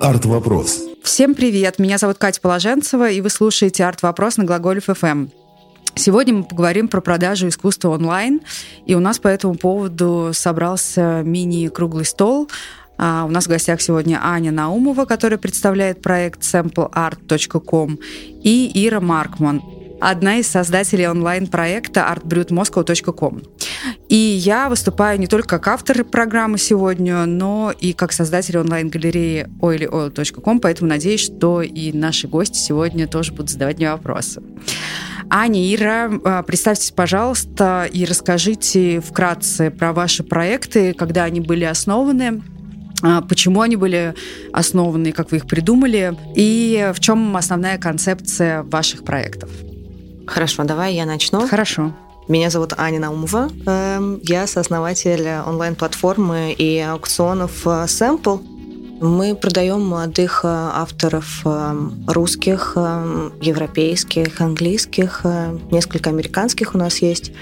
Арт-вопрос. Всем привет, меня зовут Катя Положенцева, и вы слушаете «Арт-вопрос» на Глаголев ФМ. Сегодня мы поговорим про продажу искусства онлайн, и у нас по этому поводу собрался мини-круглый стол. А у нас в гостях сегодня Аня Наумова, которая представляет проект sampleart.com, и Ира Маркман, одна из создателей онлайн-проекта artbrutmoscow.com. И я выступаю не только как автор программы сегодня, но и как создатель онлайн-галереи oilyoil.com, поэтому надеюсь, что и наши гости сегодня тоже будут задавать мне вопросы. Аня, Ира, а, представьтесь, пожалуйста, и расскажите вкратце про ваши проекты, когда они были основаны, а, почему они были основаны, как вы их придумали, и в чем основная концепция ваших проектов. Хорошо, давай я начну. Хорошо. Меня зовут Аня Наумова. Эм, я сооснователь онлайн-платформы и аукционов э, Sample. Мы продаем молодых э, авторов эм, русских, эм, европейских, английских, э, несколько американских у нас есть,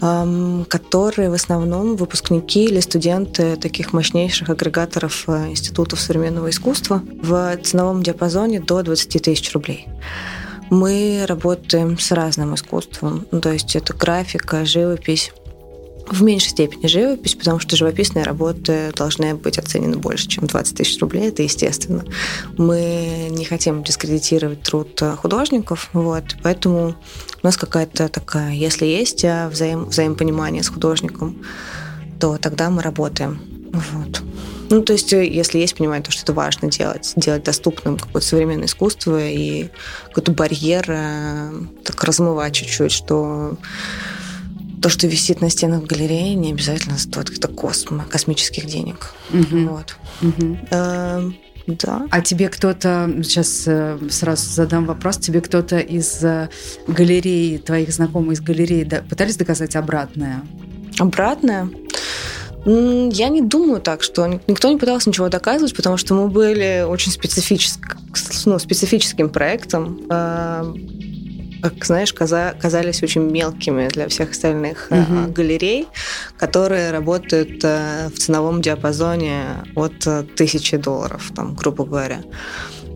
которые в основном выпускники или студенты таких мощнейших агрегаторов институтов современного искусства в ценовом диапазоне до 20 тысяч рублей. Мы работаем с разным искусством. Ну, то есть это графика, живопись. В меньшей степени живопись, потому что живописные работы должны быть оценены больше, чем 20 тысяч рублей, это естественно. Мы не хотим дискредитировать труд художников, вот, поэтому у нас какая-то такая, если есть а, взаим, взаимопонимание с художником, то тогда мы работаем. Вот. Ну, то есть, э, если есть понимание, то, что это важно делать, делать доступным какое-то современное искусство и какой-то барьер э, так размывать чуть-чуть, что то, что висит на стенах галереи, не обязательно стоит каких-то космо, космических денег. Угу. Вот. Угу. Э, да. А тебе кто-то, сейчас э, сразу задам вопрос, тебе кто-то из галереи, твоих знакомых из галереи пытались доказать обратное? Обратное? Я не думаю так, что никто не пытался ничего доказывать, потому что мы были очень специфическим, ну, специфическим проектом. А, как знаешь, казались очень мелкими для всех остальных угу. галерей, которые работают э, в ценовом диапазоне от тысячи долларов, там, грубо говоря.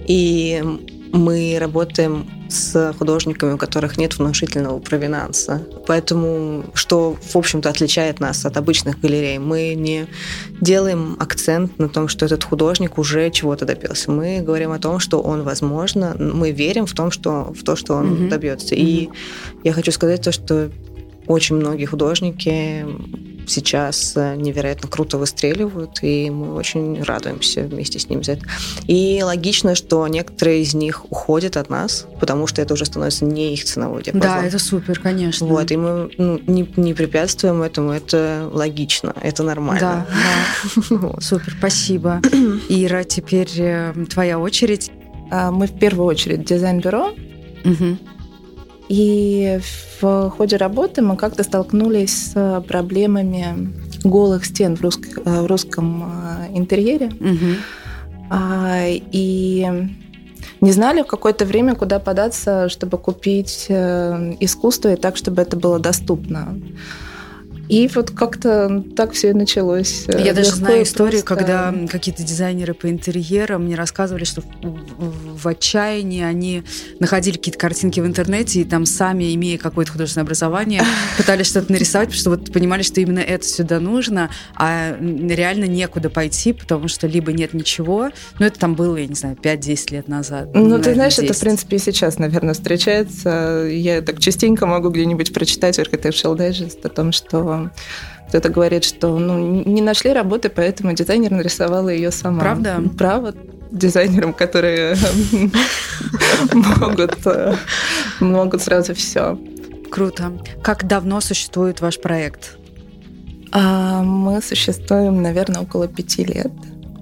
И мы работаем с художниками, у которых нет внушительного провинанса. Поэтому, что, в общем-то, отличает нас от обычных галерей, мы не делаем акцент на том, что этот художник уже чего-то добился. Мы говорим о том, что он, возможно, мы верим в, том, что, в то, что он mm-hmm. добьется. Mm-hmm. И я хочу сказать то, что очень многие художники сейчас э, невероятно круто выстреливают, и мы очень радуемся вместе с ними за это. И логично, что некоторые из них уходят от нас, потому что это уже становится не их ценовой диапазон. Да, это супер, конечно. Вот, и мы ну, не, не препятствуем этому, это логично, это нормально. Да, да. Супер, спасибо. Ира, теперь э, твоя очередь. А, мы в первую очередь дизайн-бюро. Угу. И в ходе работы мы как-то столкнулись с проблемами голых стен в, русск... в русском а, интерьере. Угу. И не знали в какое-то время, куда податься, чтобы купить э, искусство и так, чтобы это было доступно. И вот как-то так все и началось. Э, Я даже знаю историю, просто... когда какие-то дизайнеры по интерьерам мне рассказывали, что в, в отчаянии они находили какие-то картинки в интернете и там сами, имея какое-то художественное образование, пытались что-то нарисовать, потому что вот понимали, что именно это сюда нужно, а реально некуда пойти, потому что либо нет ничего. Ну, это там было, я не знаю, 5-10 лет назад. Ну, наверное, ты знаешь, 10. это, в принципе, и сейчас, наверное, встречается. Я так частенько могу где-нибудь прочитать в Architectural Digest о том, что кто-то говорит, что ну, не нашли работы, поэтому дизайнер нарисовала ее сама. Правда? Право дизайнерам, которые могут, могут сразу все. Круто. Как давно существует ваш проект? А, мы существуем, наверное, около пяти лет.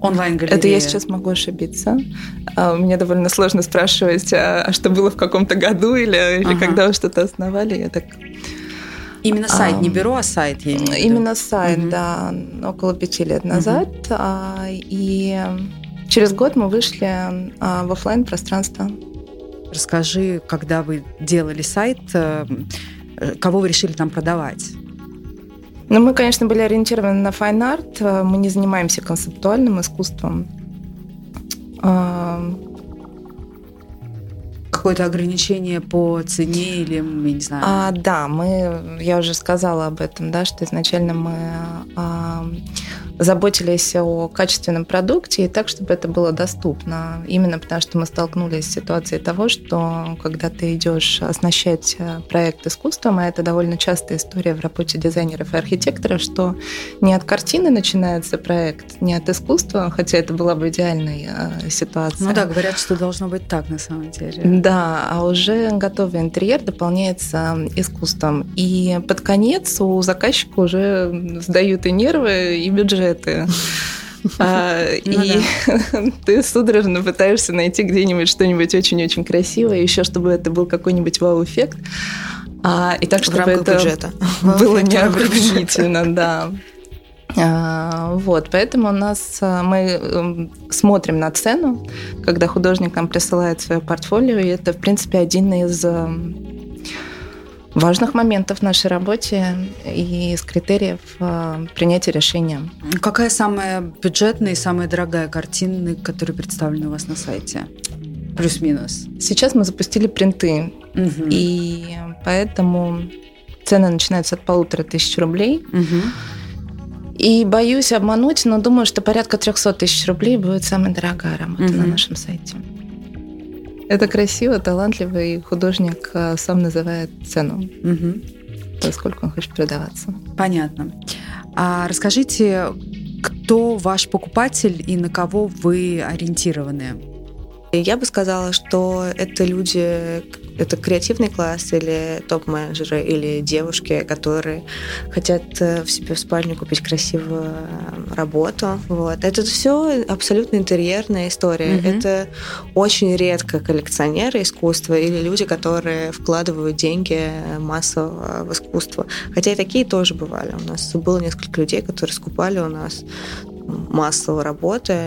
Онлайн-галерея. Это я сейчас могу ошибиться. А, мне довольно сложно спрашивать, а, а что было в каком-то году или, или ага. когда вы что-то основали. Я так Именно сайт, а, не бюро, а сайт, я имею Именно сайт, угу. да, около пяти лет назад. Угу. А, и через год мы вышли а, в офлайн пространство. Расскажи, когда вы делали сайт, э, кого вы решили там продавать? Ну, мы, конечно, были ориентированы на fine art. Мы не занимаемся концептуальным искусством. Какое-то ограничение по цене или, я не знаю? А, да, мы, я уже сказала об этом, да, что изначально мы а, заботились о качественном продукте и так, чтобы это было доступно. Именно потому, что мы столкнулись с ситуацией того, что когда ты идешь оснащать э, проект искусством, а это довольно частая история в работе дизайнеров и архитекторов, что не от картины начинается проект, не от искусства, хотя это была бы идеальная э, ситуация. Ну да, говорят, что должно быть так на самом деле. Да, а уже готовый интерьер дополняется искусством. И под конец у заказчика уже сдают и нервы, и бюджет это. А, ну, и да. ты судорожно пытаешься найти где-нибудь что-нибудь очень-очень красивое, еще чтобы это был какой-нибудь вау-эффект. А, и так, чтобы это бюджета. было необременительно, да. А, вот, поэтому у нас а, мы эм, смотрим на цену, когда художник нам присылает свое портфолио, и это, в принципе, один из эм, важных моментов в нашей работе и из критериев э, принятия решения. Какая самая бюджетная и самая дорогая картина, которая представлена у вас на сайте? Плюс-минус. Сейчас мы запустили принты, угу. и поэтому цены начинаются от полутора тысяч рублей. Угу. И боюсь обмануть, но думаю, что порядка 300 тысяч рублей будет самая дорогая работа угу. на нашем сайте. Это красиво, талантливый художник э, сам называет цену. Угу. То, сколько он хочет продаваться. Понятно. А расскажите, кто ваш покупатель и на кого вы ориентированы? Я бы сказала, что это люди, это креативный класс или топ-менеджеры, или девушки, которые хотят э, в себе в спальню купить красивую э, работу. Вот. Это все абсолютно интерьерная история. Mm-hmm. Это очень редко коллекционеры искусства или люди, которые вкладывают деньги массово в искусство. Хотя и такие тоже бывали. У нас было несколько людей, которые скупали у нас массово работы,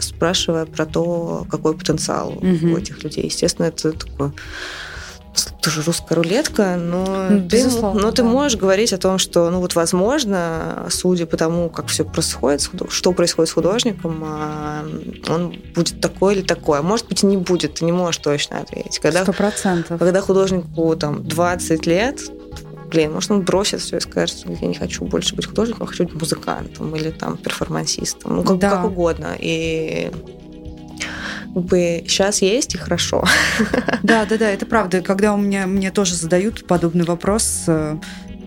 спрашивая про то, какой потенциал угу. у этих людей. Естественно, это такое тоже русская рулетка, но, ну, ты, но да. ты можешь говорить о том, что, ну вот, возможно, судя по тому, как все происходит, что происходит с художником, а, он будет такой или такой. А может быть, и не будет, ты не можешь точно ответить. Когда, процентов. Когда художнику там 20 лет, блин, может, он бросит все и скажет, я не хочу больше быть художником, я хочу быть музыкантом или там перформансистом, ну, как, да. как угодно. И как бы сейчас есть и хорошо. Да, да, да, это правда. Когда у меня мне тоже задают подобный вопрос, э,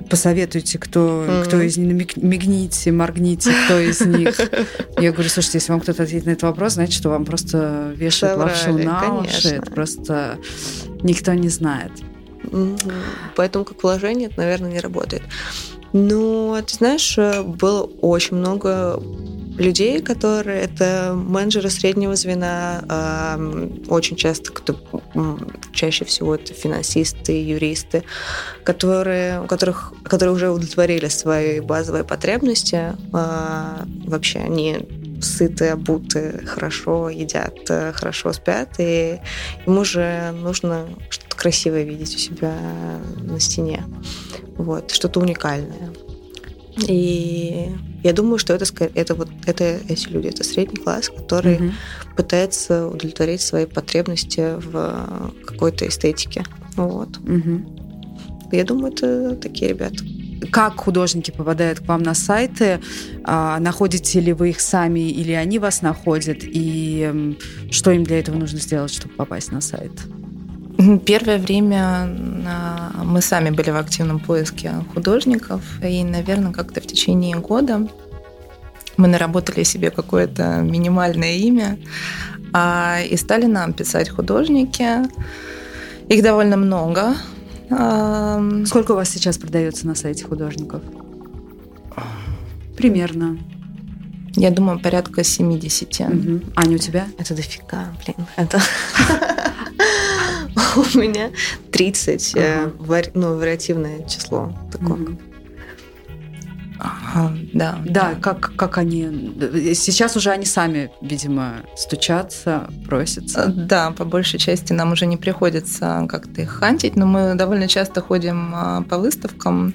посоветуйте, кто, mm-hmm. кто из них, мигните, моргните, кто из них. Я говорю, слушайте, если вам кто-то ответит на этот вопрос, значит, что вам просто вешают лапшу на конечно. уши. Это просто никто не знает. Поэтому как вложение это, наверное, не работает. Но, ты знаешь, э, было очень много людей, которые это менеджеры среднего звена, очень часто, кто, чаще всего это финансисты, юристы, которые, у которых, которые уже удовлетворили свои базовые потребности. А, вообще они сыты, обуты, хорошо едят, э, хорошо спят, и ему же нужно красивое видеть у себя на стене, вот, что-то уникальное. И я думаю, что это, это вот это эти люди, это средний класс, который угу. пытается удовлетворить свои потребности в какой-то эстетике. Вот. Угу. Я думаю, это такие ребята как художники попадают к вам на сайты, а, находите ли вы их сами или они вас находят, и что им для этого нужно сделать, чтобы попасть на сайт? Первое время а, мы сами были в активном поиске художников, и, наверное, как-то в течение года мы наработали себе какое-то минимальное имя а, и стали нам писать художники. Их довольно много. Сколько у вас сейчас продается на сайте художников? Примерно. Я думаю, порядка 70. Угу. Аня, у тебя? Это дофига, блин. Это... У меня 30. Э, ну, вариативное число такое. Ага, да. Да, как, как они... Сейчас уже они сами, видимо, стучатся, просятся. Э, да, по большей части нам уже не приходится как-то их хантить, но мы довольно часто ходим а, по выставкам,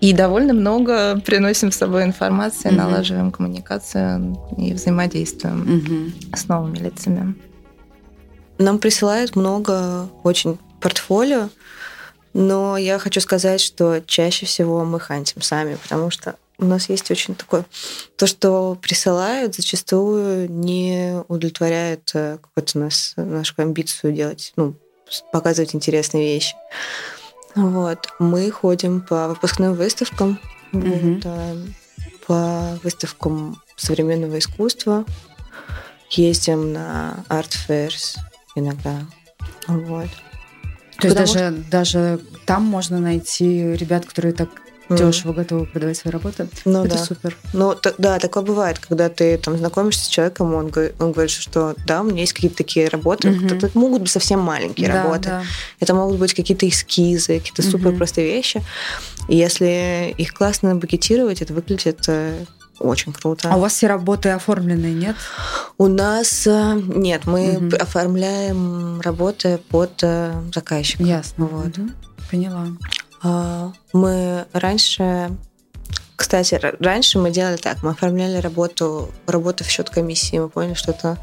И довольно много приносим с собой информации, угу. налаживаем коммуникацию и взаимодействуем угу. с новыми лицами. Нам присылают много очень портфолио, но я хочу сказать, что чаще всего мы хантим сами, потому что у нас есть очень такое... То, что присылают, зачастую не удовлетворяет э, какую-то нас, нашу амбицию делать, ну, показывать интересные вещи. Вот. Мы ходим по выпускным выставкам, mm-hmm. вот, по выставкам современного искусства, ездим на арт fairs иногда. Вот. То есть даже, что... даже там можно найти ребят, которые так mm. дешево готовы продавать свои работы. Ну, это да. супер. Ну, т- да, такое бывает, когда ты там знакомишься с человеком, он, он говорит, что да, у меня есть какие-то такие работы. Mm-hmm. Это могут быть совсем маленькие да, работы. Да. Это могут быть какие-то эскизы, какие-то mm-hmm. супер простые вещи. И если их классно букетировать, это выглядит э, очень круто. А у вас все работы оформлены, нет? У нас э, нет, мы угу. оформляем работы под э, заказчика. Ясно. Вот. Угу. Поняла. А, мы раньше кстати, раньше мы делали так, мы оформляли работу, работу в счет комиссии, мы поняли, что это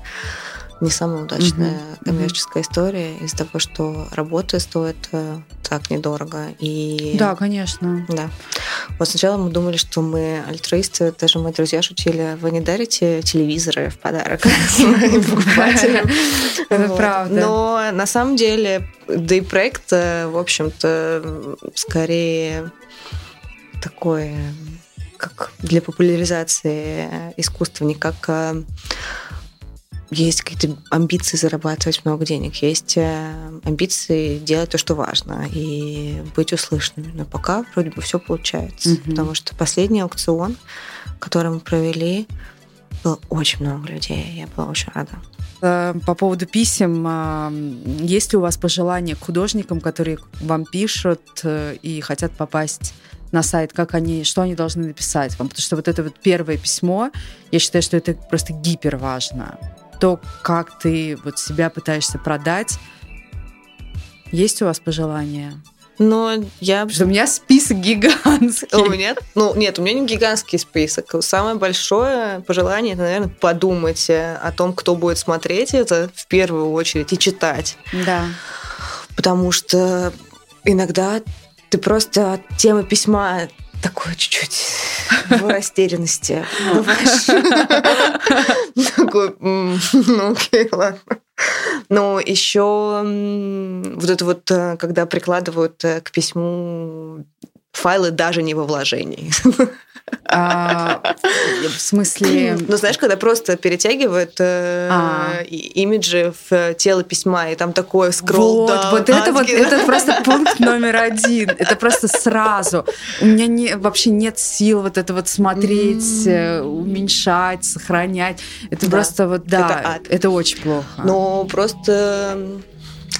не самая удачная mm-hmm. коммерческая mm-hmm. история из-за того, что работы стоят э, так недорого. И... Да, конечно. Да. Вот сначала мы думали, что мы альтруисты, даже мои друзья шутили, вы не дарите телевизоры в подарок покупателям. Это правда. Но на самом деле, да и проект, э, в общем-то, скорее такой как для популяризации искусства, не как э, есть какие-то амбиции зарабатывать много денег, есть э, амбиции делать то, что важно, и быть услышанными. Но пока вроде бы все получается, mm-hmm. потому что последний аукцион, который мы провели, было очень много людей, я была очень рада. Э, по поводу писем, а, есть ли у вас пожелания к художникам, которые вам пишут э, и хотят попасть на сайт, как они, что они должны написать вам? Потому что вот это вот первое письмо, я считаю, что это просто гипер важно то, как ты вот себя пытаешься продать. Есть у вас пожелания? Но я... Что у меня список гигантский. У меня... Ну, нет, у меня не гигантский список. Самое большое пожелание, это, наверное, подумать о том, кто будет смотреть это в первую очередь и читать. Да. Потому что иногда ты просто от темы письма такое чуть-чуть в растерянности Такой, ну окей, ладно. Но еще вот это вот, э, когда прикладывают э, к письму файлы даже не во вложении. А, в смысле... Ну, знаешь, когда просто перетягивают э, а. имиджи в тело письма, и там такое скролл Вот, вот это вот, это просто пункт номер один. Это просто сразу. У меня не, вообще нет сил вот это вот смотреть, э, уменьшать, сохранять. Это просто вот, да, это очень плохо. Ну, просто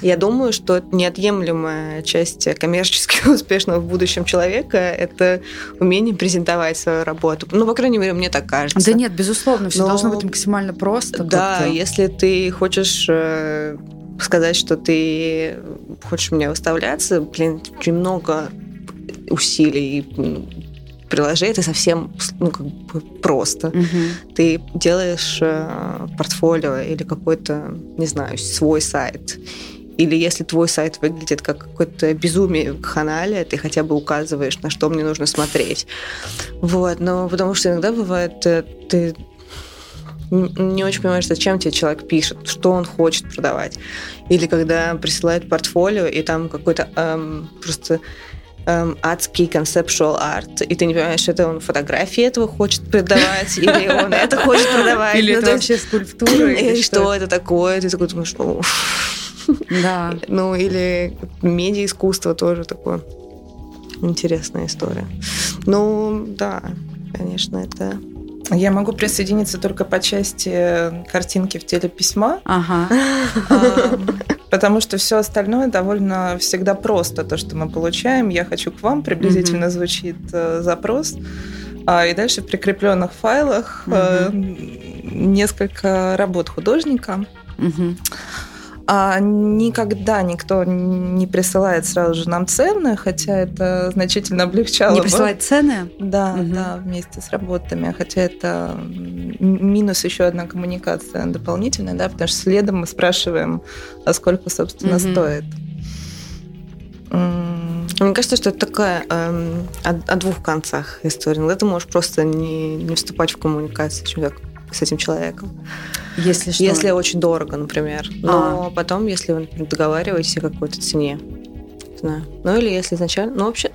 я думаю, что неотъемлемая часть коммерчески успешного в будущем человека – это умение презентовать свою работу. Ну, по крайней мере, мне так кажется. Да нет, безусловно, все Но, должно быть максимально просто. Да, если ты хочешь э, сказать, что ты хочешь меня выставляться, блин, очень много усилий приложи, это совсем ну, как бы просто. Угу. Ты делаешь э, портфолио или какой-то, не знаю, свой сайт или если твой сайт выглядит как какое-то безумие в канале, ты хотя бы указываешь, на что мне нужно смотреть. Вот, но потому что иногда бывает, э, ты не очень понимаешь, зачем тебе человек пишет, что он хочет продавать. Или когда присылает портфолио, и там какой-то эм, просто эм, адский conceptual арт, и ты не понимаешь, что это он фотографии этого хочет продавать, или он это хочет продавать. Или ну, это вообще скульптура. Или что это такое. Ты такой думаешь. Да. Ну, или медиа-искусство тоже такое. Интересная история. Ну, да, конечно, это я могу присоединиться только по части картинки в теле письма. Ага. Потому что все остальное довольно всегда просто. То, что мы получаем, я хочу к вам, приблизительно звучит э, запрос. А, и дальше в прикрепленных файлах э, несколько работ художника. А никогда никто не присылает сразу же нам цены, хотя это значительно облегчало. Не присылать цены? Да, угу. да, вместе с работами. Хотя это минус еще одна коммуникация дополнительная, да, потому что следом мы спрашиваем, а сколько, собственно, угу. стоит. Мне кажется, что это такая эм, о, о двух концах история. Иногда ты можешь просто не, не вступать в коммуникацию с человеком с этим человеком. Если что? Если очень дорого, например. Но а. потом, если вы договариваетесь о какой-то цене, знаю. Ну или если изначально, ну вообще.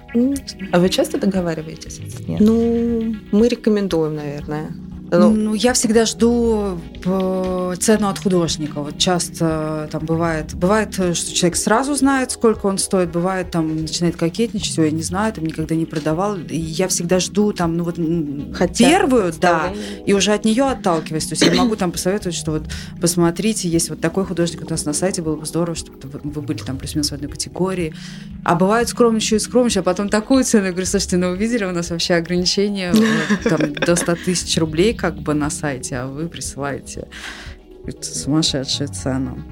А вы часто договариваетесь о цене? Ну, мы рекомендуем, наверное. Ну, ну, я всегда жду э, цену от художника. Вот часто там бывает, бывает, что человек сразу знает, сколько он стоит, бывает там начинает кокетничать, я не знаю, там никогда не продавал. И я всегда жду там, ну вот Хотя первую, да, и уже от нее отталкиваюсь. То есть я могу там посоветовать, что вот посмотрите, есть вот такой художник у нас на сайте, было бы здорово, чтобы вы были там плюс-минус в одной категории. А бывает скромничаю и скромничаю, а потом такую цену, я говорю, слушайте, ну вы видели, у нас вообще ограничение там, до 100 тысяч рублей, как бы на сайте, а вы присылаете сумасшедшую цену.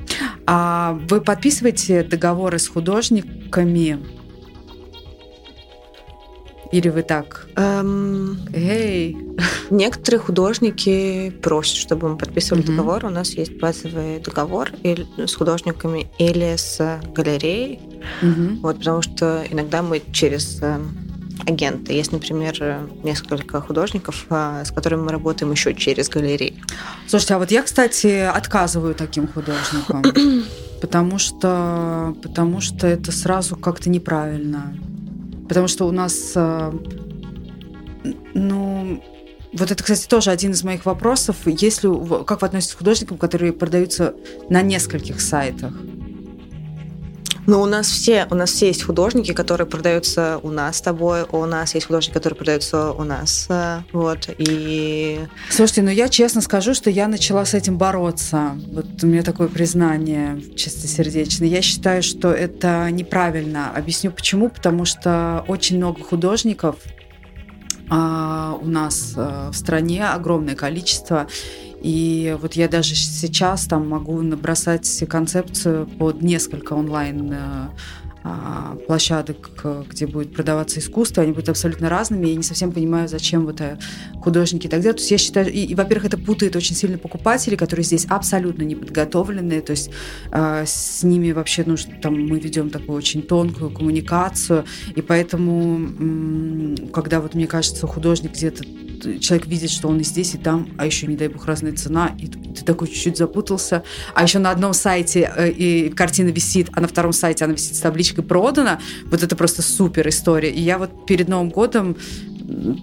А вы подписываете договоры с художниками? Или вы так? Эм, Эй. Некоторые художники просят, чтобы мы подписывали угу. договор. У нас есть базовый договор или, с художниками или с галереей. Угу. Вот, потому что иногда мы через агенты. Есть, например, несколько художников, а, с которыми мы работаем еще через галереи. Слушайте, а вот я, кстати, отказываю таким художникам, потому что, потому что это сразу как-то неправильно. Потому что у нас, а, ну, вот это, кстати, тоже один из моих вопросов. Если, как вы относитесь к художникам, которые продаются на нескольких сайтах? Ну, у нас все, у нас все есть художники, которые продаются у нас с тобой, у нас есть художники, которые продаются у нас, э, вот, и... Слушайте, ну я честно скажу, что я начала с этим бороться. Вот у меня такое признание чистосердечное. Я считаю, что это неправильно. Объясню почему. Потому что очень много художников а, у нас а, в стране, огромное количество, и вот я даже сейчас там могу набросать концепцию под несколько онлайн э, а, площадок, где будет продаваться искусство, они будут абсолютно разными. Я не совсем понимаю, зачем вот э, художники так делают. То есть я считаю, и, и во-первых, это путает очень сильно покупателей, которые здесь абсолютно не подготовленные. То есть э, с ними вообще нужно, там мы ведем такую очень тонкую коммуникацию, и поэтому, когда вот мне кажется, художник где-то человек видит, что он и здесь, и там, а еще, не дай бог, разная цена, и ты такой чуть-чуть запутался. А еще на одном сайте э, и картина висит, а на втором сайте она висит с табличкой «Продано». Вот это просто супер история. И я вот перед Новым годом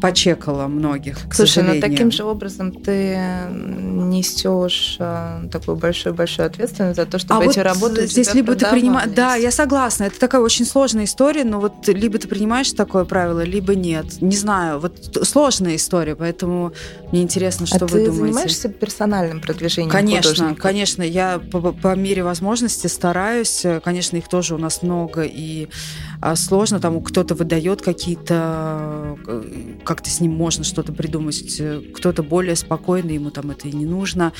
почекала многих. К Слушай, но ну таким же образом ты несешь э, такую большую-большую ответственность за то, чтобы а эти вот работы здесь либо ты принимаешь... Да, я согласна. Это такая очень сложная история, но вот либо ты принимаешь такое правило, либо нет. Не знаю. Вот сложная история, поэтому мне интересно, что а вы ты думаете. занимаешься персональным продвижением Конечно, художников? конечно. Я по, по мере возможности стараюсь. Конечно, их тоже у нас много, и а, сложно. Там кто-то выдает какие-то э, как-то с ним можно что-то придумать. Кто-то более спокойный, ему там это и не нужно.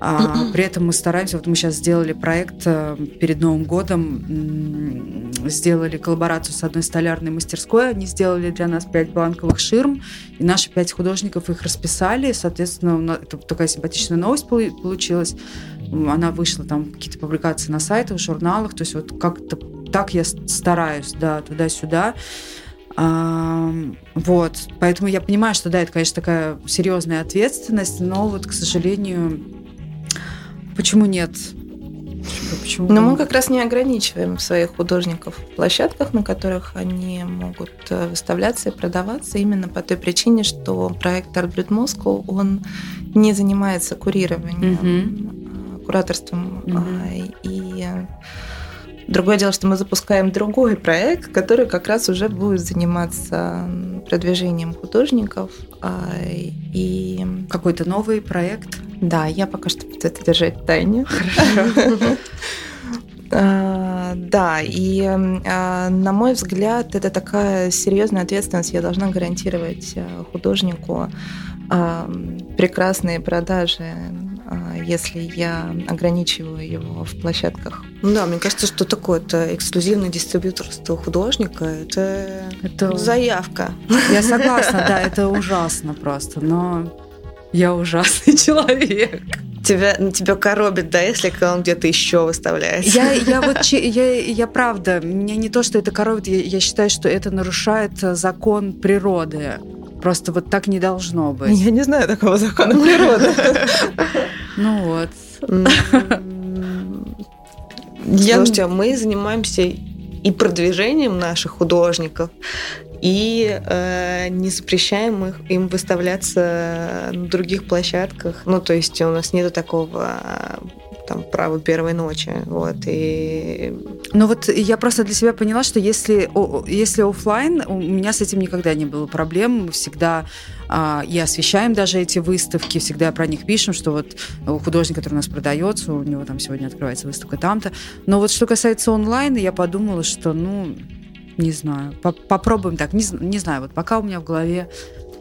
А, при этом мы стараемся, вот мы сейчас сделали проект э, перед Новым годом, сделали коллаборацию с одной столярной мастерской, они сделали для нас пять бланковых ширм, и наши пять художников их расписали, соответственно, это такая симпатичная новость получилась. Она вышла там какие-то публикации на сайтах, в журналах, то есть вот как-то так я стараюсь, да, туда-сюда. А, вот, поэтому я понимаю, что да, это, конечно, такая серьезная ответственность, но вот, к сожалению, почему нет? Почему? Но мы как раз не ограничиваем своих художников в площадках, на которых они могут э, выставляться и продаваться именно по той причине, что проект Art Brut Moscow, он не занимается курированием, mm-hmm. кураторством. Mm-hmm. И Другое дело, что мы запускаем другой проект, который как раз уже будет заниматься продвижением художников. А, и... Какой-то новый проект? Да, я пока что буду это держать в тайне. Хорошо. А, да, и а, на мой взгляд, это такая серьезная ответственность. Я должна гарантировать художнику прекрасные продажи если я ограничиваю его в площадках. Ну да, мне кажется, что такое это эксклюзивное дистрибьюторство художника, это, это заявка. Я согласна, да, это ужасно просто, но я ужасный человек. Тебя, тебя коробит, да, если он где-то еще выставляется? Я, я вот, я, я правда, меня не то, что это коробит, я, я считаю, что это нарушает закон природы. Просто вот так не должно быть. Я не знаю такого закона природы. Ну вот. Слушайте, мы занимаемся и продвижением наших художников, и э, не запрещаем их, им выставляться на других площадках. Ну, то есть у нас нету такого там право первой ночи. Вот, и... Ну вот я просто для себя поняла, что если, если офлайн, у меня с этим никогда не было проблем. Всегда а, и освещаем даже эти выставки, всегда про них пишем, что вот художник, который у нас продается, у него там сегодня открывается выставка там-то. Но вот что касается онлайна, я подумала, что, ну, не знаю, попробуем так. Не, не знаю, вот пока у меня в голове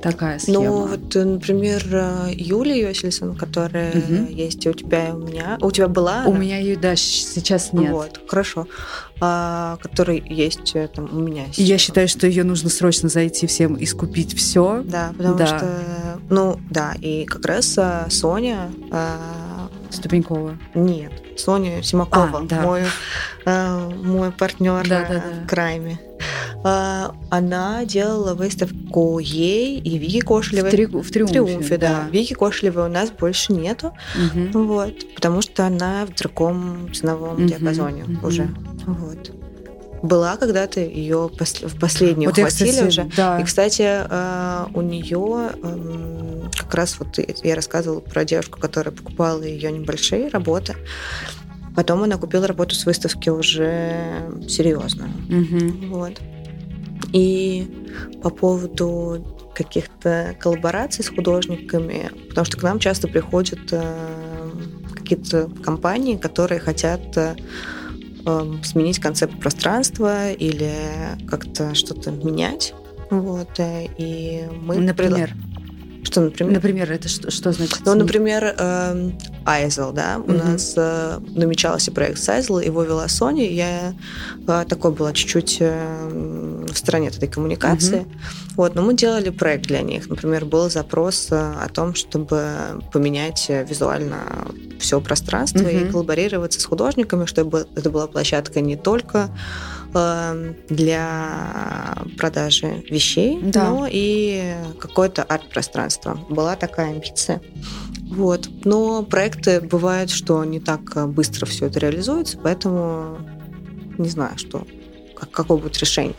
такая ну, схема. Ну, вот, например, Юлия Йосельсон, которая угу. есть у тебя и у меня. У тебя была? У она? меня ее, да, сейчас нет. Вот, хорошо. А, который есть э, там у меня сейчас. я считаю, что ее нужно срочно зайти всем и скупить все. Да, потому да. что, ну, да, и как раз Соня... Ступенькова. Нет, Соня Симакова, а, да. мой, э, мой партнер да, да, да. в Крайме. А, она делала выставку ей и Вики Кошелевой. В, три, в Триумфе, Триумфе да. да. Вики Кошелевой у нас больше нету, угу. вот, потому что она в другом ценовом угу. диапазоне угу. уже. Вот была когда-то ее в последнюю вот хватили я, кстати, уже. Да. И, кстати, э, у нее как раз вот я рассказывала про девушку, которая покупала ее небольшие работы. Потом она купила работу с выставки уже серьезно. Угу. Вот. И по поводу каких-то коллабораций с художниками, потому что к нам часто приходят э, какие-то компании, которые хотят э, эм, сменить концепт пространства или как-то что-то менять. Вот, э, и мы... Например? Что, например? Например, это что, что значит? Ну, например, э, Айзел, да, у mm-hmm. нас э, намечался проект с Айзел, его вела Sony, я э, такой была чуть-чуть э, в стороне этой коммуникации, mm-hmm. вот, но мы делали проект для них, например, был запрос э, о том, чтобы поменять визуально все пространство mm-hmm. и коллаборироваться с художниками, чтобы это была площадка не только Эм, для продажи вещей, да. но и какое-то арт-пространство. Была такая амбиция. Вот. Но проекты бывают, что не так быстро все это реализуется, поэтому не знаю, что, как, какое будет решение.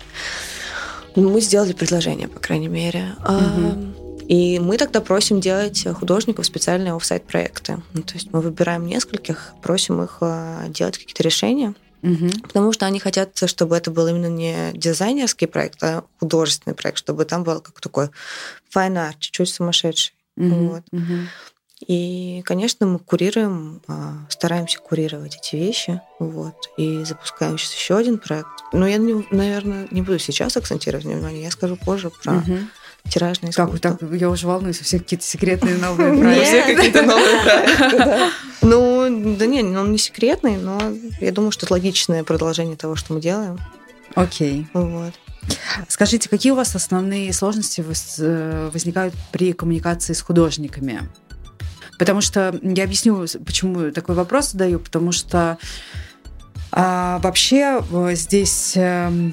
Мы сделали предложение, по крайней мере. Угу. И мы тогда просим делать художников специальные офсайт проекты. Ну, то есть мы выбираем нескольких, просим их э, делать какие-то решения. Угу. Потому что они хотят, чтобы это был именно не дизайнерский проект, а художественный проект, чтобы там был как такой fine art, чуть-чуть сумасшедший. Угу. Вот. Угу. И, конечно, мы курируем, а, стараемся курировать эти вещи, вот, и запускаем сейчас еще один проект. Но я, наверное, не буду сейчас акцентировать внимание, я скажу позже про угу тиражное искусство. Как так? Я уже волнуюсь, у всех какие-то секретные новые проекты. какие-то новые проекты, Ну, да не, он не секретный, но я думаю, что это логичное продолжение того, что мы делаем. Окей. Вот. Скажите, какие у вас основные сложности э, возникают при коммуникации с художниками? Потому что я объясню, почему такой вопрос задаю, потому что а, вообще э, здесь эм,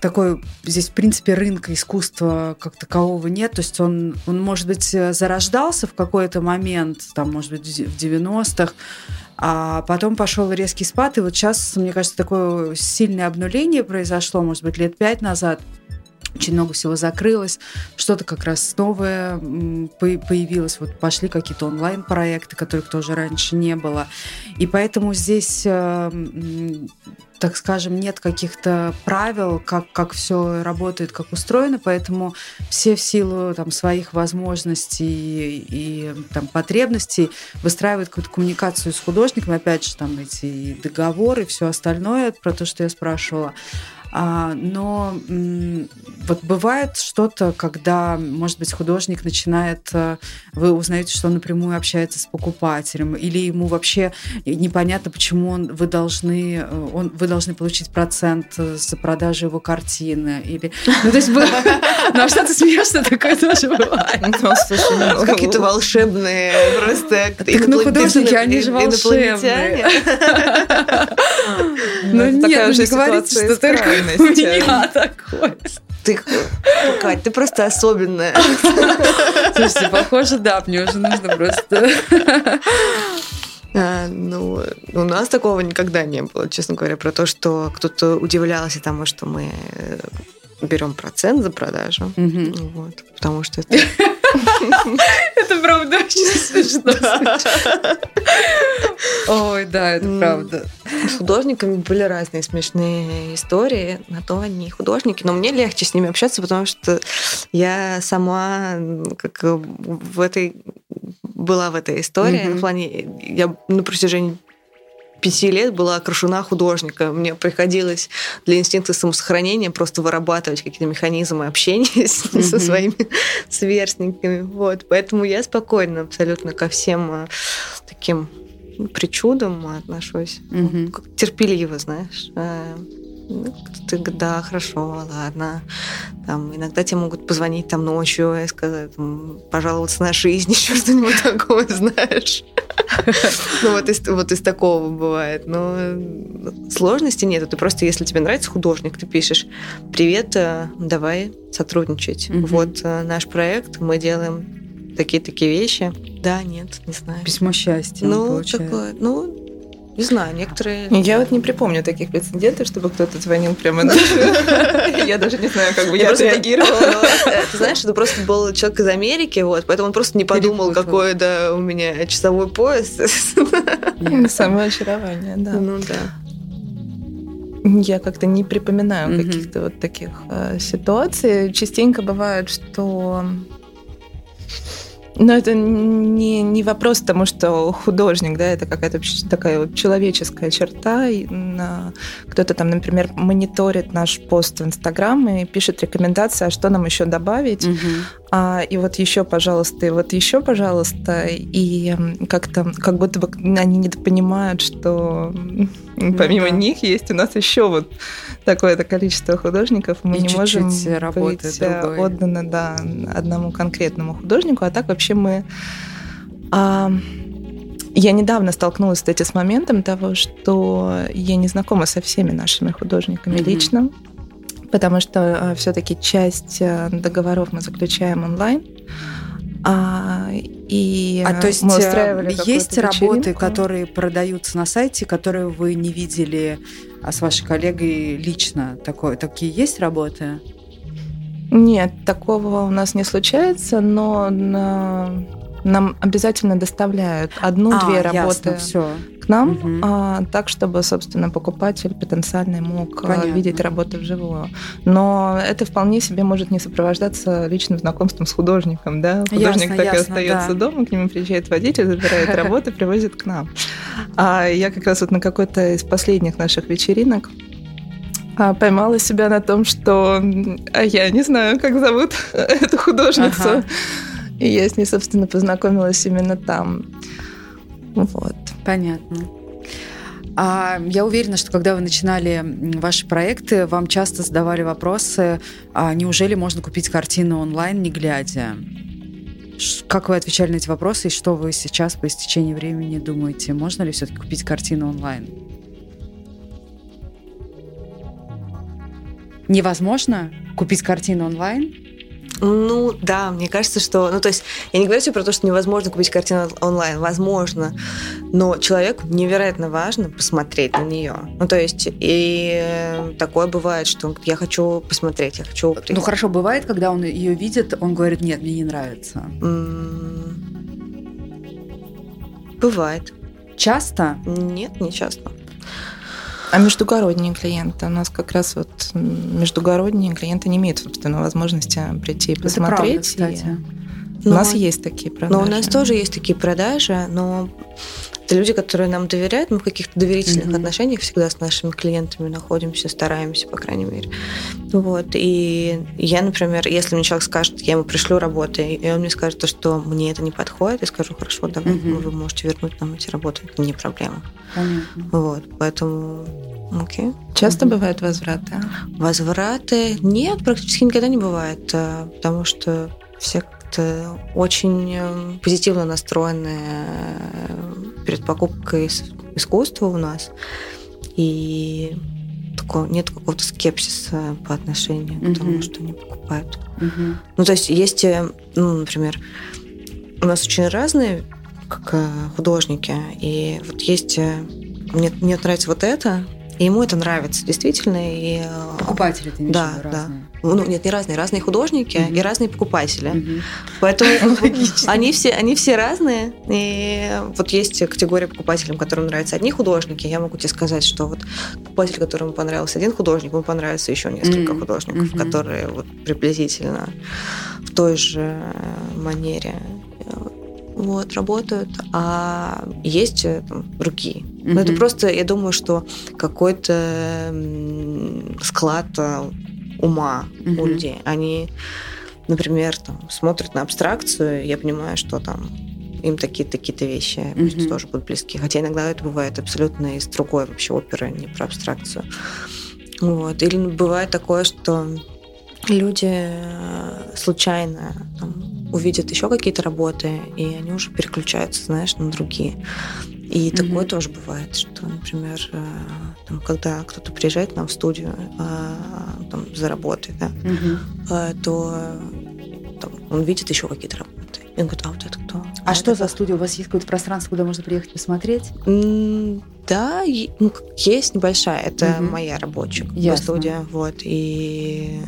такой здесь, в принципе, рынка искусства как такового нет. То есть он, он может быть, зарождался в какой-то момент, там, может быть, в 90-х, а потом пошел резкий спад. И вот сейчас, мне кажется, такое сильное обнуление произошло, может быть, лет пять назад – очень много всего закрылось, что-то как раз новое появилось, вот пошли какие-то онлайн-проекты, которых тоже раньше не было. И поэтому здесь э, так скажем, нет каких-то правил, как, как все работает, как устроено, поэтому все в силу там, своих возможностей и, там, потребностей выстраивают какую-то коммуникацию с художником, опять же, там эти договоры, все остальное, про то, что я спрашивала. А, но вот бывает что-то, когда, может быть, художник начинает, э, вы узнаете, что он напрямую общается с покупателем, или ему вообще непонятно, почему он, вы должны, э, он, вы должны получить процент за продажу его картины, или, ну то есть, ну а что-то смешно такое тоже бывает. Ну, ну какие-то волшебные просто. Так, ну художники, они же волшебные. Ну нет, не говорите, что только у меня такое. Ты, Кать, ты просто особенная. Слушайте, похоже, да, мне уже нужно просто... А, ну, у нас такого никогда не было, честно говоря, про то, что кто-то удивлялся тому, что мы э, берем процент за продажу. Угу. Вот, потому что это... Это правда очень смешно. Ой, да, это правда. С художниками были разные смешные истории, на то они художники, но мне легче с ними общаться, потому что я сама как в этой была в этой истории. В плане, я на протяжении пяти лет была окружена художника. Мне приходилось для инстинкта самосохранения просто вырабатывать какие-то механизмы общения mm-hmm. со своими сверстниками. Вот. Поэтому я спокойно абсолютно ко всем а, таким причудам отношусь. Mm-hmm. Терпеливо, знаешь. Ты да, хорошо, ладно. Там, иногда тебе могут позвонить там ночью и сказать, там, пожаловаться на жизнь, еще что-нибудь такое, знаешь. Ну, вот из, вот из такого бывает. Но сложности нет. Ты просто, если тебе нравится художник, ты пишешь, привет, э, давай сотрудничать. Вот э, наш проект, мы делаем такие-такие вещи. Да, нет, не знаю. Письмо счастья. Ну, такое, ну, не знаю, некоторые... Я вот не припомню таких прецедентов, чтобы кто-то звонил прямо на Я даже не знаю, как бы я реагировала. Э, ты знаешь, это просто был человек из Америки, вот, поэтому он просто не подумал, какой, да, у меня часовой пояс. Самое очарование, да. Ну да. Я как-то не припоминаю mm-hmm. каких-то вот таких э, ситуаций. Частенько бывает, что но это не, не вопрос тому, что художник, да, это какая-то такая вот человеческая черта. Кто-то там, например, мониторит наш пост в Инстаграм и пишет рекомендации, а что нам еще добавить. Угу. А, и вот еще, пожалуйста, и вот еще, пожалуйста. И как-то, как будто бы они недопонимают, что помимо да. них есть у нас еще вот такое-то количество художников. Мы и не можем быть другой. отданы да, одному конкретному художнику, а так вообще мы... А, я недавно столкнулась, кстати, с моментом того, что я не знакома со всеми нашими художниками mm-hmm. лично, потому что а, все-таки часть а, договоров мы заключаем онлайн. А, и а то есть мы э, есть работы, которые продаются на сайте, которые вы не видели а с вашей коллегой лично? Такое, такие есть работы? Нет, такого у нас не случается, но на нам обязательно доставляют одну-две а, работы ясно, к нам, угу. а, так, чтобы, собственно, покупатель потенциальный мог а, Понятно. видеть работу вживую. Но это вполне себе может не сопровождаться личным знакомством с художником. Да? Художник ясно, так ясно, и остается да. дома, к нему приезжает водитель, забирает работу, привозит к нам. А я как раз вот на какой-то из последних наших вечеринок а, поймала себя на том, что а я не знаю, как зовут эту художницу. Ага. И я с ней, собственно, познакомилась именно там. Вот. Понятно. А я уверена, что когда вы начинали ваши проекты, вам часто задавали вопросы, а неужели можно купить картину онлайн, не глядя? Как вы отвечали на эти вопросы и что вы сейчас по истечении времени думаете? Можно ли все-таки купить картину онлайн? Невозможно купить картину онлайн? Ну, да, мне кажется, что... Ну, то есть, я не говорю тебе про то, что невозможно купить картину онлайн. Возможно. Но человеку невероятно важно посмотреть на нее. Ну, то есть, и такое бывает, что я хочу посмотреть, я хочу... Ну, хорошо, бывает, когда он ее видит, он говорит, нет, мне не нравится. Бывает. Часто? Нет, не часто. А междугородние клиенты? У нас как раз вот междугородние клиенты не имеют, собственно, возможности прийти и посмотреть. Это правда, кстати. И... Но, у нас есть такие продажи. Но у нас тоже есть такие продажи, но это люди, которые нам доверяют, мы в каких-то доверительных mm-hmm. отношениях всегда с нашими клиентами находимся, стараемся, по крайней мере. Вот. И я, например, если мне человек скажет, я ему пришлю работы, и он мне скажет, что мне это не подходит, я скажу, хорошо, давай, mm-hmm. вы можете вернуть нам эти работы, это не проблема. Понятно. Вот. Поэтому Окей. Часто mm-hmm. бывают возвраты? Возвраты нет, практически никогда не бывает, э, потому что все очень э, позитивно настроены э, перед покупкой искусства у нас. И такого, нет какого-то скепсиса по отношению mm-hmm. к тому, что они покупают. Mm-hmm. Ну, то есть есть, ну, например, у нас очень разные как художники, и вот есть мне, мне нравится вот это, и ему это нравится, действительно. И, э, покупатели ты да, да. разные? Ну, нет, не разные, разные художники угу. и разные покупатели. Угу. Поэтому они все, они все разные. И вот есть категория покупателей, которым нравятся одни художники. Я могу тебе сказать, что вот покупатель, которому понравился один художник, ему понравится еще несколько угу. художников, угу. которые вот приблизительно в той же манере вот, работают, а есть э, там, другие. Mm-hmm. Но это просто, я думаю, что какой-то склад э, ума mm-hmm. у людей. Они, например, там, смотрят на абстракцию, я понимаю, что там им такие-то какие-то вещи mm-hmm. тоже будут близки. Хотя иногда это бывает абсолютно из другой вообще оперы, не про абстракцию. Вот. Или бывает такое, что люди э, случайно там, увидят еще какие-то работы, и они уже переключаются, знаешь, на другие. И mm-hmm. такое тоже бывает, что, например, э, там, когда кто-то приезжает к нам в студию э, там, за работой, да, mm-hmm. то там, он видит еще какие-то работы. И он говорит, а вот это кто? А, а что за студия? У вас есть какое-то пространство, куда можно приехать посмотреть? Да, ну, есть небольшая. Это угу. моя рабочая студия. Вот. И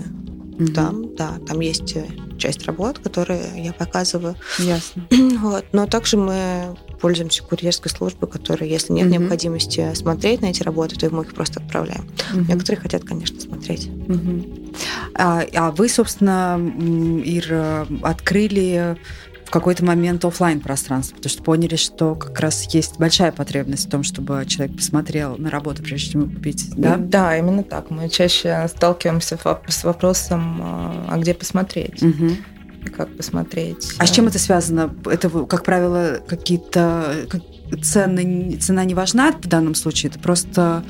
угу. там, да, там есть часть работ, которые я показываю. Ясно. Вот. Но также мы пользуемся курьерской службой, которая, если нет угу. необходимости смотреть на эти работы, то мы их просто отправляем. Угу. Некоторые хотят, конечно, смотреть. Угу. А, а вы, собственно, Ир, открыли в какой-то момент офлайн пространство, потому что поняли, что как раз есть большая потребность в том, чтобы человек посмотрел на работу, прежде чем купить, да? Да, именно так. Мы чаще сталкиваемся с вопросом, а где посмотреть. Угу. Как посмотреть. А с чем это связано? Это, как правило, какие-то цены, цена не важна в данном случае, это просто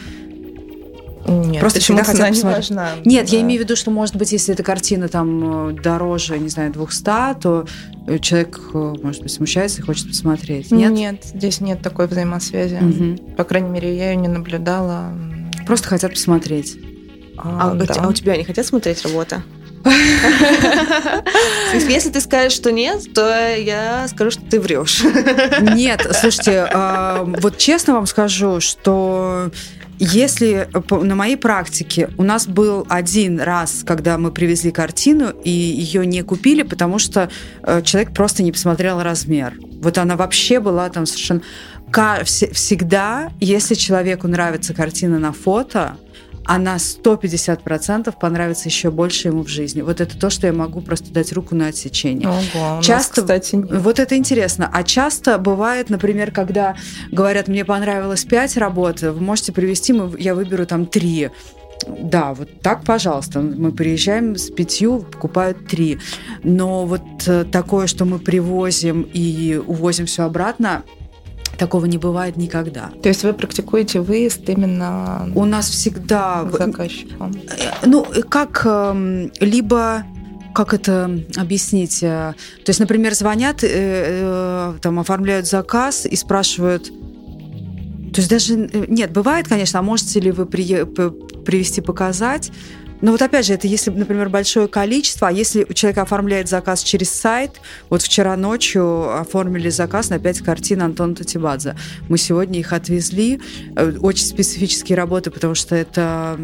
нет, Просто почему цена не важна? Нет, да. я имею в виду, что, может быть, если эта картина там э, дороже, не знаю, 200, то э, человек, э, может быть, смущается и хочет посмотреть. Нет? Нет, здесь нет такой взаимосвязи. Угу. По крайней мере, я ее не наблюдала. Просто хотят посмотреть. А, а, да. а у тебя не хотят смотреть работа? Если ты скажешь, что нет, то я скажу, что ты врешь. Нет, слушайте, а, вот честно вам скажу, что если на моей практике у нас был один раз, когда мы привезли картину и ее не купили, потому что э, человек просто не посмотрел размер. Вот она вообще была там совершенно... Всегда, если человеку нравится картина на фото, а на 150% понравится еще больше ему в жизни. Вот это то, что я могу просто дать руку на отсечение. Ого, часто, нас, кстати, нет. Вот это интересно. А часто бывает, например, когда говорят, мне понравилось 5 работ, вы можете привести, я выберу там 3. Да, вот так, пожалуйста. Мы приезжаем с пятью, покупают три. Но вот э, такое, что мы привозим и увозим все обратно, Такого не бывает никогда. То есть вы практикуете выезд именно У нас всегда... Заказчиком? Э, ну, как эм, либо как это объяснить? Э, то есть, например, звонят, э, там оформляют заказ и спрашивают, то есть даже нет, бывает, конечно, а можете ли вы при, привести показать? Но вот опять же, это если, например, большое количество, а если человека оформляет заказ через сайт, вот вчера ночью оформили заказ на 5 картин Антона Татибадзе. Мы сегодня их отвезли. Э, очень специфические работы, потому что это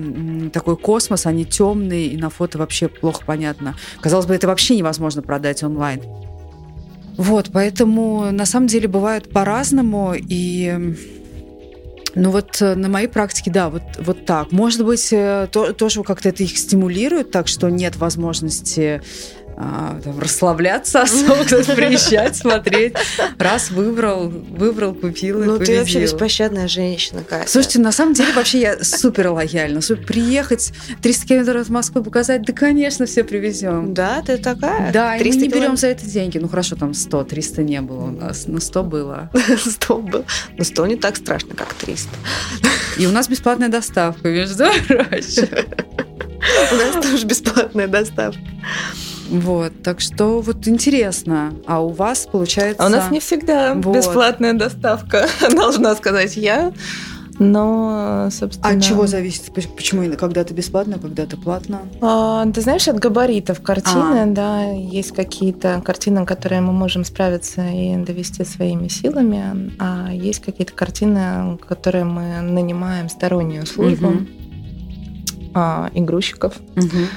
такой космос, они темные, и на фото вообще плохо понятно. Казалось бы, это вообще невозможно продать онлайн. Вот, поэтому на самом деле бывает по-разному, и ну вот э, на моей практике, да, вот, вот так. Может быть, э, то, тоже как-то это их стимулирует, так что нет возможности а, там, расслабляться особо, кто-то приезжать, смотреть. Раз выбрал, выбрал, купил и Ну, победил. ты вообще беспощадная женщина, Катя. Слушайте, на самом деле вообще я супер лояльна. Приехать 300 километров от Москвы показать, да, конечно, все привезем. Да, ты такая? Да, и мы не берем за это деньги. Ну хорошо, там 100, 300 не было у нас, но 100 было. 100 был. Но 100 не так страшно, как 300. И у нас бесплатная доставка, между прочим. У нас тоже бесплатная доставка. Вот, так что вот интересно. А у вас получается... А у нас не всегда Вот. бесплатная доставка, должна сказать я. Но, собственно... А от чего зависит? Поч- Почему когда-то бесплатно, когда-то платно? А, ты знаешь, от габаритов картины, А. да, есть какие-то картины, которые мы можем справиться и довести своими силами, а есть какие-то картины, которые мы нанимаем стороннюю службу Мгм. а, игрущиков. Мгм.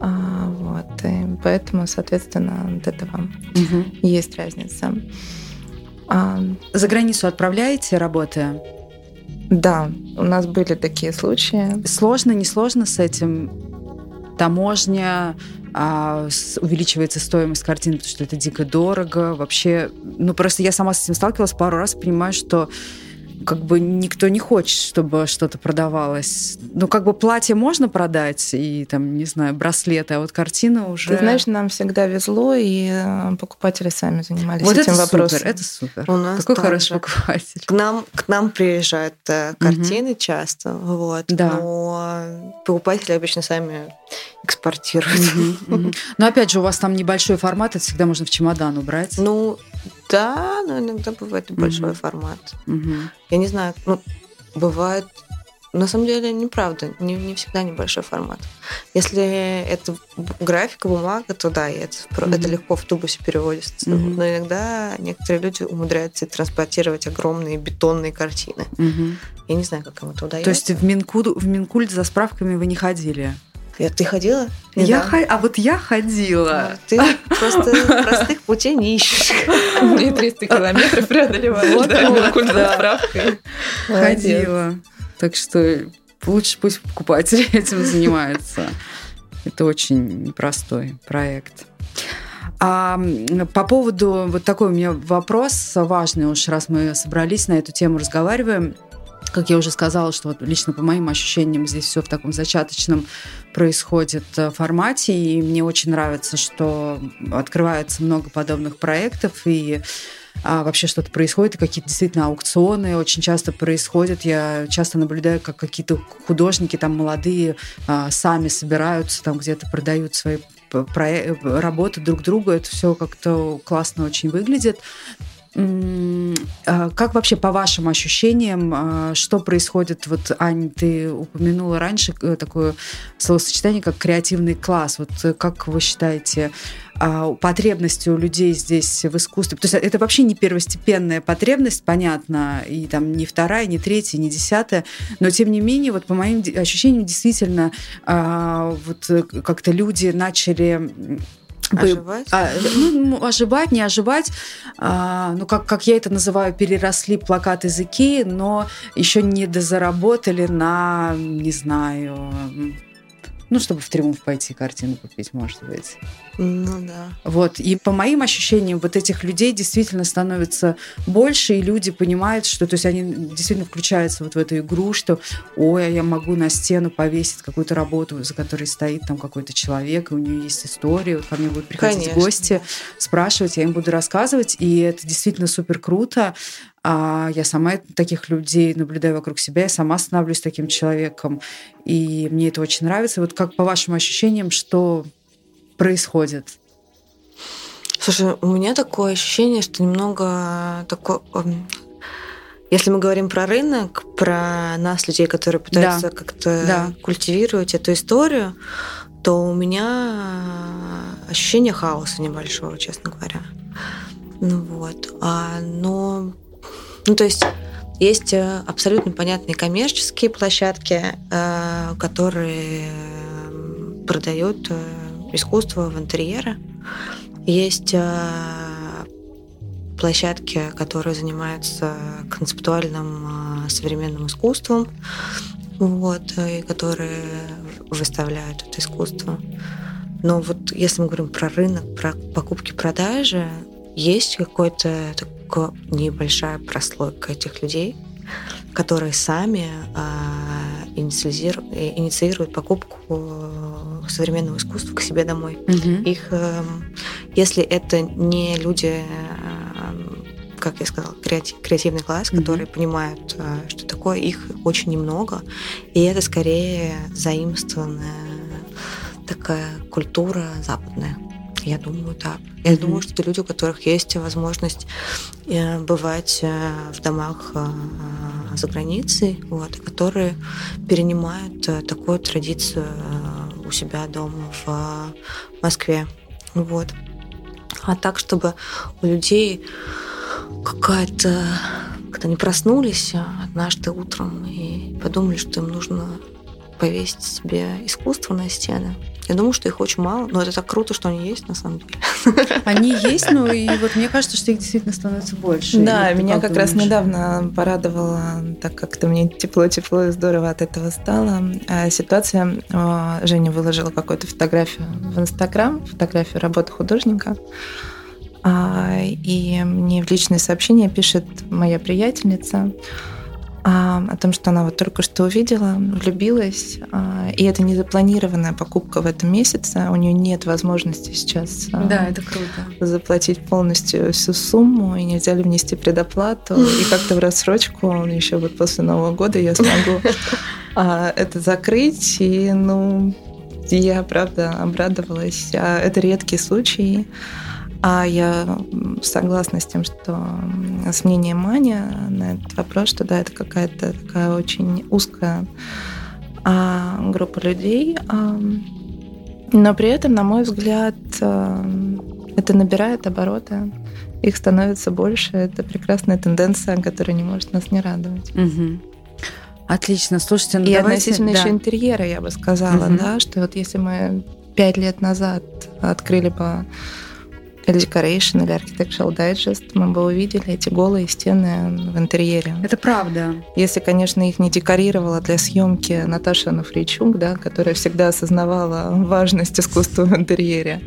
А, вот, и поэтому, соответственно, от этого Мгм. есть разница. А, За границу отправляете, работая? да, у нас были такие случаи. Сложно, не сложно с этим? Таможня, а, увеличивается стоимость картин, потому что это дико дорого. Вообще, ну просто я сама с этим сталкивалась пару раз, понимаю, что как бы никто не хочет, чтобы что-то продавалось. Ну, как бы платье можно продать и там, не знаю, браслеты, а вот картина уже... Ты знаешь, нам всегда везло, и э, покупатели сами занимались вот этим это вопросом. супер, это супер. У нас Какой хороший же. покупатель. К нам, к нам приезжают э, картины часто, вот, Да. но покупатели обычно сами экспортируют. Мгм. Но опять же, у вас там небольшой формат, это всегда можно в чемодан убрать. Ну, да, но иногда бывает небольшой Мгм. формат. Мгм. Я не знаю, ну, бывает... На самом деле, неправда, не, не всегда небольшой формат. Если это графика, бумага, то да, и это, Мгм. это легко в тубусе переводится. Мгм. Но иногда некоторые люди умудряются транспортировать огромные бетонные картины. Мгм. Я не знаю, как им это удается. То есть в Минкульт, в Минкульт за справками вы не ходили? Я- Ты ходила? Я хо- А вот я ходила. Ну, Ты просто простых путей не ищешь. Не 300 километров преодолеваешь, да, вот, Меркуль да. за справкой. Ходила. Так что лучше пусть покупатели этим занимаются. Это очень непростой проект. А по поводу вот такой у меня вопрос важный уж, раз мы собрались на эту тему разговариваем. Как я уже сказала, что вот лично по моим ощущениям здесь все в таком зачаточном происходит э, формате, и мне очень нравится, что открывается много подобных проектов, и а, вообще что-то происходит, и какие-то действительно аукционы очень часто происходят. Я часто наблюдаю, как какие-то художники там молодые а, сами собираются, там где-то продают свои работы друг другу. Это все как-то классно очень выглядит. А Как вообще по вашим ощущениям, а, что происходит? Вот, Ань, ты упомянула раньше э, такое словосочетание, как креативный класс. Вот э, как вы считаете, а, потребности у людей здесь в искусстве? То есть это вообще не первостепенная потребность, понятно, и там не вторая, не третья, не десятая, но тем не менее, вот по моим ощущениям, действительно, вот э, как-то люди начали Оживать? а, ну, оживать, не оживать. А, ну, как, как я это называю, переросли плакаты из Икеи, но еще не дозаработали на, не знаю, ну, чтобы в триумф пойти картину купить, может быть. Ну да. Вот. И по моим ощущениям, вот этих людей действительно становится больше, и люди понимают, что, то есть они действительно включаются вот в эту игру, что, ой, а я могу на стену повесить какую-то работу, за которой стоит там какой-то человек, и у нее есть история, вот ко мне будут приходить Конечно. гости, спрашивать, я им буду рассказывать, и это действительно супер круто. А я сама таких людей наблюдаю вокруг себя, я сама становлюсь таким человеком, и мне это очень нравится. Вот как по вашим ощущениям, что происходит? Слушай, у меня такое ощущение, что немного такое... эм, Если мы говорим про рынок, про нас, людей, которые пытаются как-то Да. культивировать эту историю, то у меня ощущение хаоса небольшого, честно говоря. Ну вот. А, но, ну то есть есть э, абсолютно понятные коммерческие площадки, э, которые продают э, искусство в интерьеры. Есть площадки, которые занимаются концептуальным современным искусством, вот, и которые выставляют это искусство. Но вот если мы говорим про рынок, про покупки-продажи, есть какой-то такая небольшая прослойка этих людей, которые сами а, инициируют, инициируют покупку современного искусства к себе домой. Угу. Их, эм, если это не люди как я сказала, креативный класс, mm-hmm. которые понимают, э, что такое, их очень немного. И это скорее заимствованная такая культура западная. Я думаю, так. Я mm-hmm. думаю, что это люди, у которых есть возможность э, бывать э, в домах за границей, вот, которые перенимают такую традицию у себя дома в Москве. Вот. А так, чтобы у людей какая-то... Когда они проснулись однажды утром и подумали, что им нужно повесить себе искусство на стены. Я думаю, что их очень мало, но это так круто, что они есть на самом деле. Они есть, но и вот мне кажется, что их действительно становится больше. Да, меня как, раз недавно порадовало, так как-то мне тепло-тепло и здорово от этого стало. А ситуация, Женя выложила какую-то фотографию в Инстаграм, фотографию работы художника. А, и мне в личное сообщение пишет моя приятельница о том, что она вот только что увидела, влюбилась, а, и это не запланированная покупка в этом месяце, у нее нет возможности сейчас да, это круто. заплатить полностью всю сумму, и нельзя ли внести предоплату, и как-то в рассрочку, еще вот после Нового года я смогу это закрыть, и ну, я, правда, обрадовалась. Это редкий случай. А я согласна с тем, что с мнением Маня на этот вопрос, что да, это какая-то такая очень узкая а, группа людей. А, но при этом, на мой взгляд, а, это набирает обороты, их становится больше. Это прекрасная тенденция, которая не может нас не радовать. Угу. Отлично, слушайте, ну и давайте... относительно да. еще интерьера, я бы сказала, угу. да, что вот если мы пять лет назад открыли бы или Decoration, или Architectural Digest, мы бы увидели эти голые стены в интерьере. Это правда. Если, конечно, их не декорировала для съемки Наташа Нафричук, да, которая всегда осознавала важность искусства в интерьере.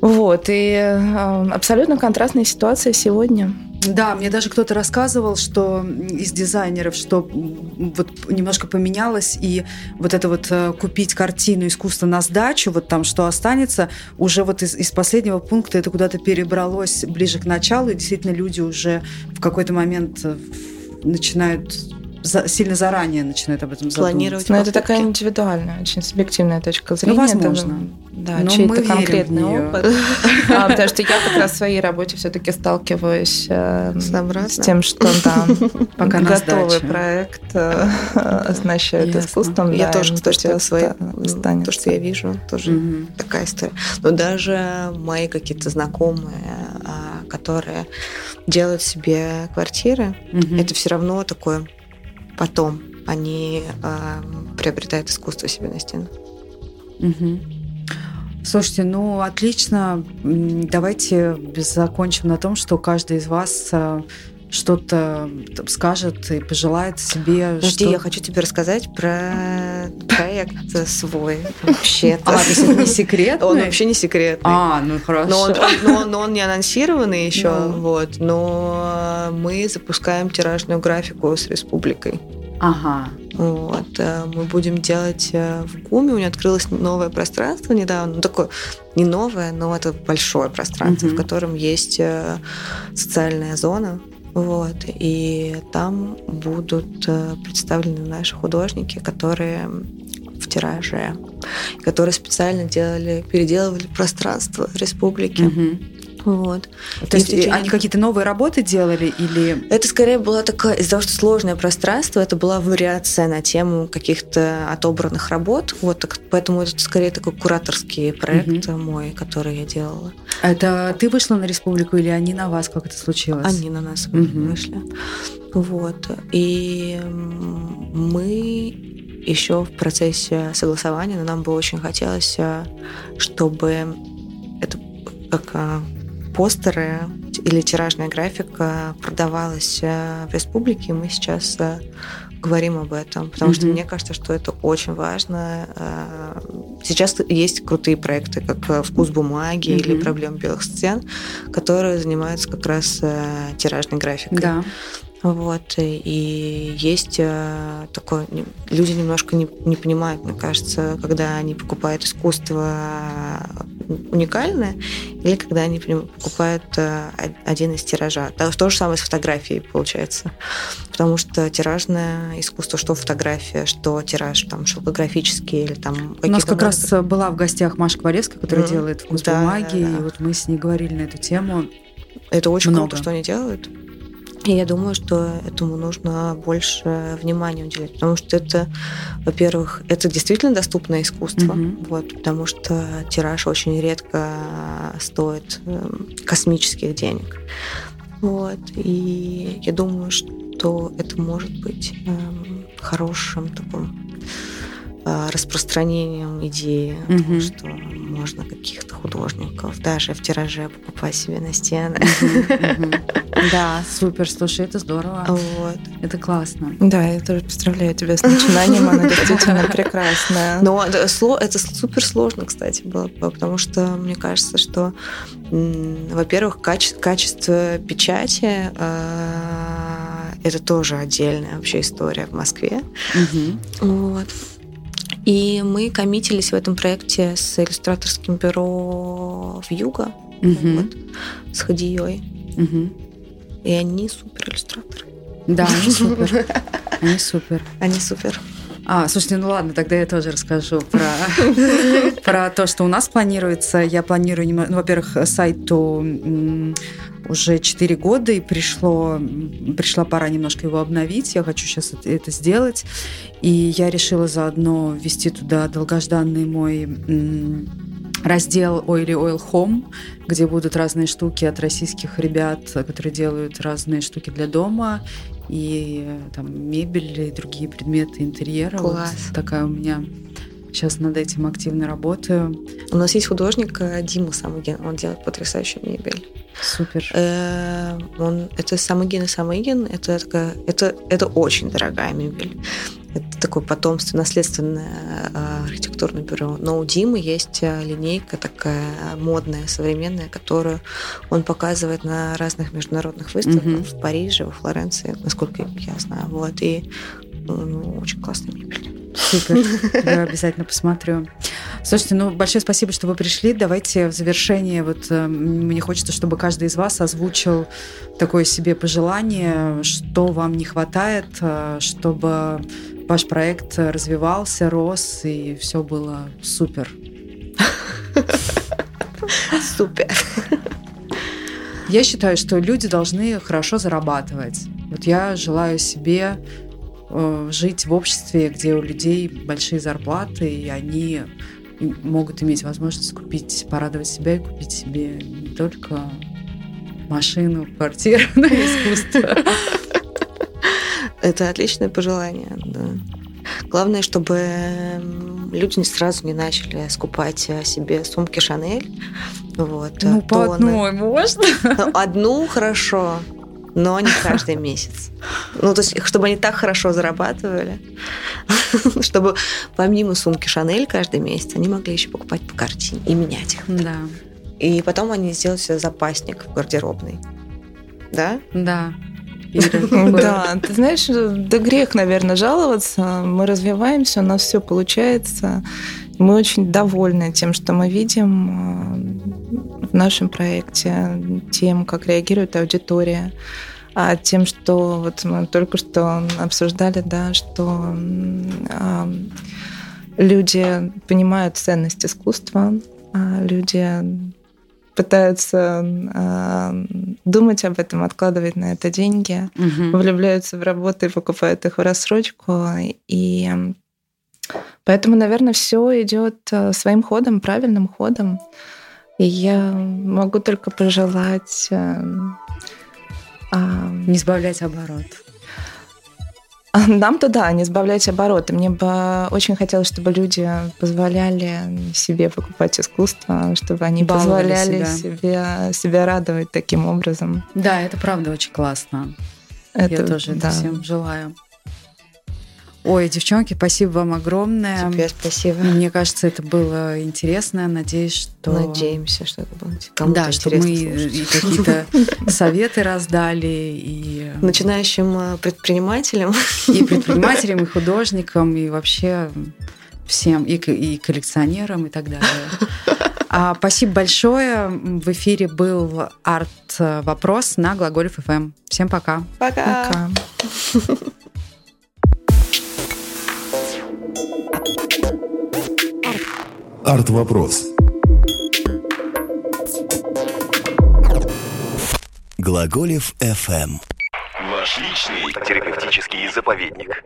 Вот, и э, абсолютно контрастная ситуация сегодня. Да, мне даже кто-то рассказывал, что из дизайнеров, что вот немножко поменялось, и вот это вот э, купить картину искусства на сдачу, вот там что останется, уже вот из, из последнего пункта это куда-то перебралось ближе к началу, и действительно люди уже в какой-то момент э, начинают за, сильно заранее начинают об этом планировать. Но это такая индивидуальная, очень субъективная точка зрения. Ну, возможно. Это, да, Но чей-то конкретный опыт. а, потому что я как раз в своей работе все-таки сталкиваюсь э, с тем, что да, пока готовый проект э, оснащает искусством. Я тоже, кстати, свои, то, что я вижу, тоже такая история. Но даже мои какие-то знакомые, а, которые делают себе квартиры, это все равно такое потом они э, приобретают искусство себе на стену. Угу. Слушайте, ну отлично. Давайте закончим на том, что каждый из вас э, что-то скажет и пожелает себе. Подожди, что... я хочу тебе рассказать про проект свой вообще. А, то есть это не секрет? Он вообще не секретный. А, ну хорошо. Но он, но, но он не анонсированный еще. Ну. вот. Но мы запускаем тиражную графику с республикой. Ага. Вот. Э, мы будем делать э, в ГУМе. У нее открылось новое пространство недавно. Ну, такое не новое, но это большое пространство, угу. в котором есть э, социальная зона. Вот. И там будут представлены наши художники, которые в тираже, которые специально делали, переделывали пространство республики. Угу. Вот. То есть течение... они какие-то новые работы делали или... Это скорее была такая, из-за того, что сложное пространство, это была вариация на тему каких-то отобранных работ. Вот, так, поэтому это скорее такой кураторский проект угу. мой, который я делала. Это ты вышла на республику или они на вас? Как это случилось? Они на нас угу. вышли. Вот. И мы еще в процессе согласования, но нам бы очень хотелось, э, чтобы это как а, постеры или тиражная графика продавалась э, в республике. Мы сейчас э, говорим об этом, потому mm-hmm. что мне кажется, что это очень важно. Э, сейчас есть крутые проекты, как «Вкус бумаги» mm-hmm. или «Проблем белых стен», которые занимаются как раз тиражной графикой. Да. Вот, и есть э, такое, люди немножко не, не понимают, мне кажется, когда они покупают искусство уникальное, или когда они покупают э, один из тиража. То же самое с фотографией получается. Потому что тиражное искусство, что фотография, что тираж, там, шелкографический или там У нас как раз была в гостях Маша Кваревская, которая mm. делает вкус да, бумаги, да, да. и вот мы с ней говорили на эту тему. Это очень Много. круто, что они делают. И я думаю, что этому нужно больше внимания уделять, потому что это, во-первых, это действительно доступное искусство, mm-hmm. вот, потому что тираж очень редко стоит эм, космических денег. Вот, и я думаю, что это может быть эм, хорошим таким Э, распространением идеи, того, что можно каких-то художников даже в тираже покупать себе на стены. Да, супер, слушай, это здорово. Вот. Это классно. Да, я тоже поздравляю тебя с начинанием, оно действительно прекрасное. Но это супер сложно, кстати, было, потому что мне кажется, что, во-первых, качество печати э, это тоже отдельная вообще история в Москве. Вот. И мы коммитились в этом проекте с иллюстраторским бюро в Юго, угу. вот, с Хадией. Угу. И они супер иллюстраторы. Да, они супер. Они супер. Они супер. А, слушайте, ну ладно, тогда я тоже расскажу про, про то, что у нас планируется. Я планирую, ну, во-первых, сайту уже 4 года, и пришло, пришла пора немножко его обновить. Я хочу сейчас это сделать. И я решила заодно ввести туда долгожданный мой раздел Oily Oil Home, где будут разные штуки от российских ребят, которые делают разные штуки для дома, и там мебель и другие предметы интерьера. Класс. Вот такая у меня Сейчас над этим активно работаю. У нас есть художник э, Дима Самыгин, он делает потрясающую мебель. Супер. Э, он, это Самыгин и Самыгин, это, такая, это, это очень дорогая мебель. Это такое потомство, наследственное э, архитектурное бюро. Но у Димы есть линейка такая модная, современная, которую он показывает на разных международных выставках угу. в Париже, во Флоренции, насколько я знаю. Вот. И ну, очень классная мебель. Супер. Я обязательно посмотрю. Слушайте, ну большое спасибо, что вы пришли. Давайте в завершение, вот э, мне хочется, чтобы каждый из вас озвучил такое себе пожелание, что вам не хватает, э, чтобы ваш проект развивался, рос и все было супер. Супер. Я считаю, что люди должны хорошо зарабатывать. Вот я желаю себе жить в обществе, где у людей большие зарплаты, и они могут иметь возможность купить, порадовать себя и купить себе не только машину, квартиру, но и искусство. Это отличное пожелание, да. Главное, чтобы люди сразу не начали скупать себе сумки Шанель. Вот, ну, по одной можно? Одну хорошо, но не каждый месяц. Ну, то есть, чтобы они так хорошо зарабатывали, чтобы помимо сумки Шанель каждый месяц, они могли еще покупать по картине и менять их. Да. И потом они сделают себе запасник в гардеробной. Да? Да. Да, ты знаешь, да грех, наверное, жаловаться. Мы развиваемся, у нас все получается. Мы очень довольны тем, что мы видим э, в нашем проекте, тем, как реагирует аудитория, а тем, что вот мы только что обсуждали, да, что а, люди понимают ценность искусства, а люди пытаются э, думать об этом, откладывать на это деньги, угу. влюбляются в работы покупают их в рассрочку. И поэтому, наверное, все идет э, своим ходом, правильным ходом. И я могу только пожелать... Э, э, не сбавлять оборот. Нам-то да, не сбавлять обороты. Мне бы очень хотелось, чтобы люди позволяли себе покупать искусство, чтобы они Баловали позволяли себя. Себе, себя радовать таким образом. Да, это правда очень классно. Это, Я тоже да. это всем желаю. Ой, девчонки, спасибо вам огромное. Тебе спасибо. Мне кажется, это было интересно. Надеюсь, что... Надеемся, что это будет Да, что мы и какие-то советы раздали. И... Начинающим э, предпринимателям. И предпринимателям, и художникам, и вообще всем, и, и коллекционерам, и так далее. А, спасибо большое. В эфире был арт-вопрос на Глаголев ФМ. Всем пока. Пока. Пока. Арт-вопрос. Глаголев FM. Ваш личный терапевтический заповедник.